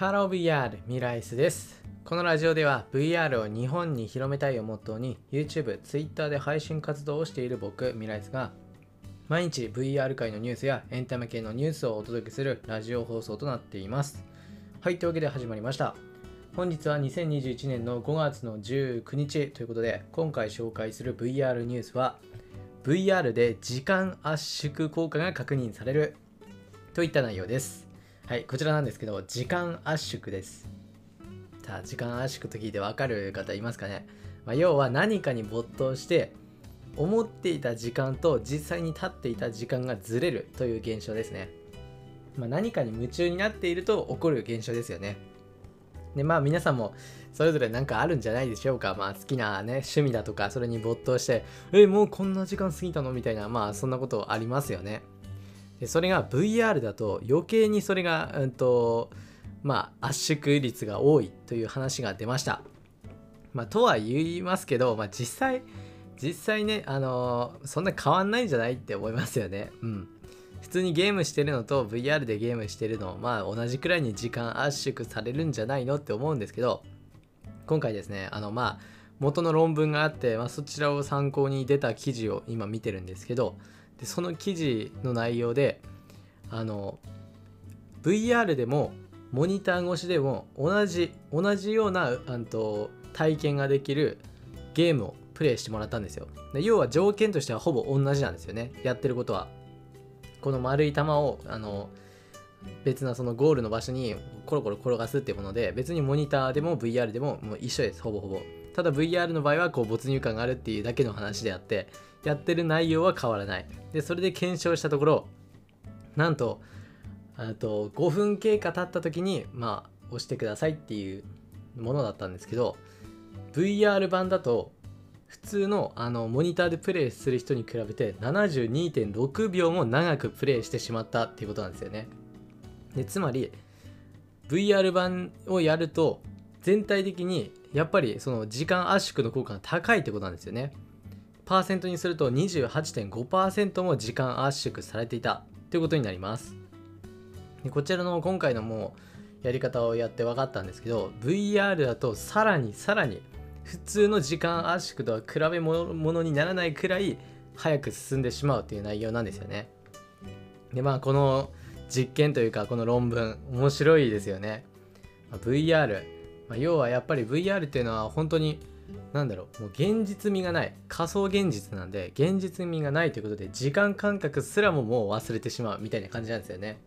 Hello VR ミライスです。このラジオでは VR を日本に広めたいをモットーに YouTube、Twitter で配信活動をしている僕、ミライスが毎日 VR 界のニュースやエンタメ系のニュースをお届けするラジオ放送となっています。はい、というわけで始まりました。本日は2021年の5月の19日ということで今回紹介する VR ニュースは VR で時間圧縮効果が確認されるといった内容です。はい、こちらなんですけど、時間圧縮です。さあ、時間圧縮と聞いてわかる方いますかね、まあ、要は何かに没頭して、思っていた時間と実際に立っていた時間がずれるという現象ですね。まあ、何かに夢中になっていると起こる現象ですよね。で、まあ皆さんもそれぞれ何かあるんじゃないでしょうか。まあ好きなね、趣味だとか、それに没頭して、え、もうこんな時間過ぎたの？みたいな、まあそんなことありますよね。でそれが VR だと余計にそれが、うんとまあ、圧縮率が多いという話が出ました。まあ、とは言いますけど、まあ、実際実際ね、あのーそんな変わんないんじゃないって思いますよね。うん。普通にゲームしてるのと VR でゲームしてるの、まあ同じくらいに時間圧縮されるんじゃないのって思うんですけど、今回ですね、あのまあ元の論文があって、まあ、そちらを参考に出た記事を今見てるんですけど、でその記事の内容であの VR でもモニター越しでも同じ同じようなあんと体験ができるゲームをプレイしてもらったんですよ。で要は条件としてはほぼ同じなんですよね。やってることは。この丸い球をあの別なそのゴールの場所にコロコロ転がすっていうもので別にモニターでも VR でももう一緒です。ほぼほぼ。ただ VR の場合はこう没入感があるっていうだけの話であってやってる内容は変わらない。でそれで検証したところなんとあと5分経過経った時にまあ押してくださいっていうものだったんですけど VR 版だと普通のあのモニターでプレイする人に比べて72.6秒も長くプレイしてしまったっていうことなんですよね。でつまり VR 版をやると全体的にやっぱりその時間圧縮の効果が高いってことなんですよね。パーセントにすると28.5%も時間圧縮されていたということになります。でこちらの今回のもうやり方をやって分かったんですけど VR だとさらにさらに普通の時間圧縮とは比べ物にならないくらい早く進んでしまうという内容なんですよね。でまあこの実験というかこの論文面白いですよね、ま VR、まあ要はやっぱり VR っていうのは本当になんだろうもう現実味がない仮想現実なんで現実味がないということで時間感覚すらももう忘れてしまうみたいな感じなんですよね。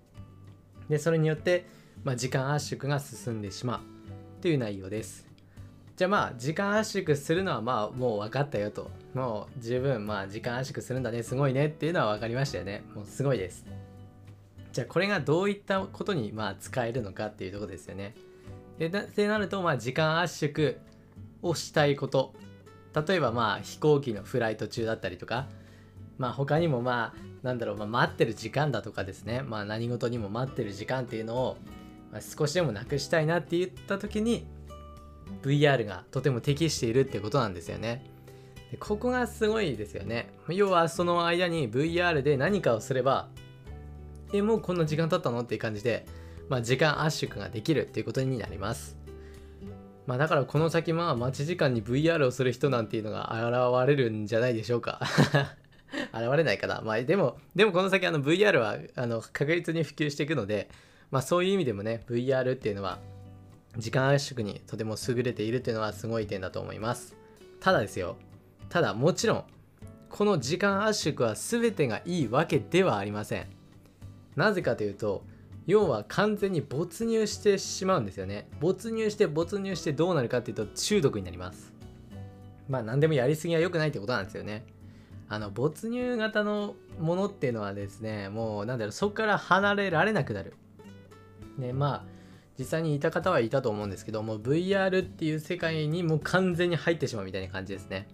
でそれによって、まあ、時間圧縮が進んでしまうという内容です。じゃあまあ時間圧縮するのはまあもう分かったよと。もう十分まあ時間圧縮するんだね。すごいね。っていうのは分かりましたよね。もうすごいです。じゃあこれがどういったことにまあ使えるのかっていうとこですよね。でなってなるとまあ時間圧縮をしたいこと。例えばまあ飛行機のフライト中だったりとか。まあ他にもまあなんだろう、まあ、待ってる時間だとかですね。まあ何事にも待ってる時間っていうのを、まあ、少しでもなくしたいなって言った時に VR がとても適しているってことなんですよね。でここがすごいですよね。要はその間に VR で何かをすればえもうこんな時間経ったの？っていう感じで、まあ、時間圧縮ができるっていうことになります。まあだからこの先まあ待ち時間に VR をする人なんていうのが現れるんじゃないでしょうか。現れないかな。まあでもでもこの先あの VR はあの確実に普及していくのでまあそういう意味でもね VR っていうのは時間圧縮にとても優れているっていうのはすごい点だと思います。ただですよ。ただもちろんこの時間圧縮は全てがいいわけではありません。なぜかというと要は完全に没入してしまうんですよね。没入して没入してどうなるかっていうと中毒になります。まあ何でもやりすぎは良くないってことなんですよね。あの没入型のものっていうのはですねもうなんだろうそこから離れられなくなる。ねまあ実際にいた方はいたと思うんですけども VR っていう世界にもう完全に入ってしまうみたいな感じですね。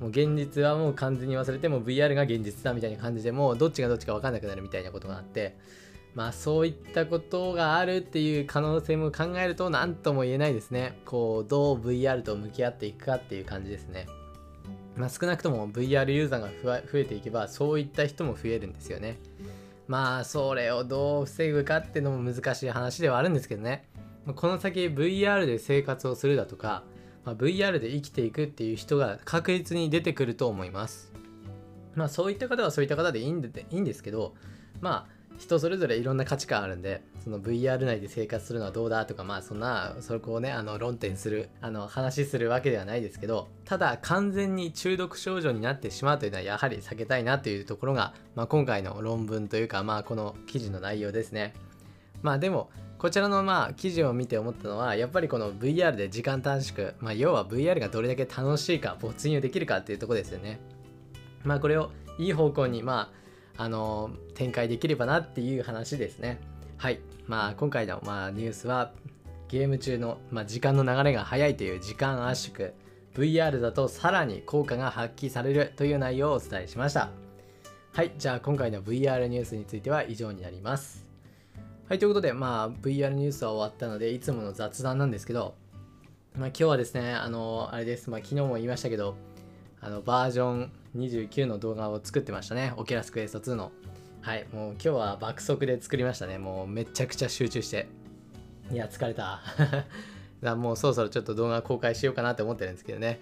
もう現実はもう完全に忘れても VR が現実だみたいな感じでもうどっちがどっちか分かんなくなるみたいなことがあってまあそういったことがあるっていう可能性も考えると何とも言えないですね。こうどう VR と向き合っていくかっていう感じですね。まあ少なくとも VR ユーザーが増えていけばそういった人も増えるんですよね。まあそれをどう防ぐかっていうのも難しい話ではあるんですけどね。この先 VR で生活をするだとか、まあ、VR で生きていくっていう人が確実に出てくると思います。まあそういった方はそういった方でいいんでいいんですけどまあ人それぞれいろんな価値観あるんでその VR 内で生活するのはどうだとかまあそんなそこをねあの論点するあの話するわけではないですけどただ完全に中毒症状になってしまうというのはやはり避けたいなというところが、まあ、今回の論文というかまあこの記事の内容ですね。まあでもこちらのまあ記事を見て思ったのはやっぱりこの VR で時間短縮、まあ、要は VR がどれだけ楽しいか没入できるかっていうとこですよね。まあこれをいい方向にまああの展開できればなっていう話ですね。はい。まあ今回の、まあ、ニュースはゲーム中の、まあ、時間の流れが速いという時間圧縮 VR だとさらに効果が発揮されるという内容をお伝えしました。はい。じゃあ今回の VR ニュースについては以上になります。はい。ということで、まあ VR ニュースは終わったのでいつもの雑談なんですけど、まあ今日はですね、あの、あれです。まあ昨日も言いましたけど、あのバージョン29の動画を作ってましたね。オキラスクエスト2の。はい、もう今日は爆速で作りましたね。もうめちゃくちゃ集中して。いや、疲れた。もうそろそろちょっと動画公開しようかなって思ってるんですけどね。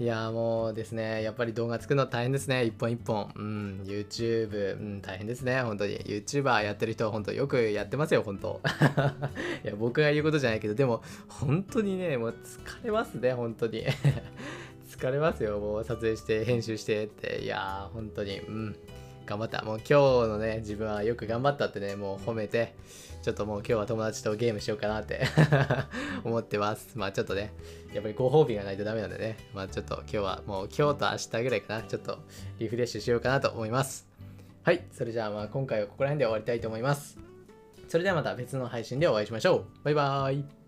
いやもうですね、やっぱり動画作るの大変ですね。一本一本。うん、YouTube、うん、大変ですね。本当に。YouTuber やってる人は本当よくやってますよ、本当。いや、僕が言うことじゃないけど、でも、本当にね、もう疲れますね、本当に。疲れますよ、もう撮影して編集してって。いやー、本当に、うん。頑張った。もう今日のね、自分はよく頑張ったってね、もう褒めて、ちょっともう今日は友達とゲームしようかなって 思ってます。まあちょっとね、やっぱりご褒美がないとダメなんでね、まあちょっと今日はもう今日と明日ぐらいかな、ちょっとリフレッシュしようかなと思います。はい、それじゃあまあ今回はここら辺で終わりたいと思います。それではまた別の配信でお会いしましょう。バイバーイ。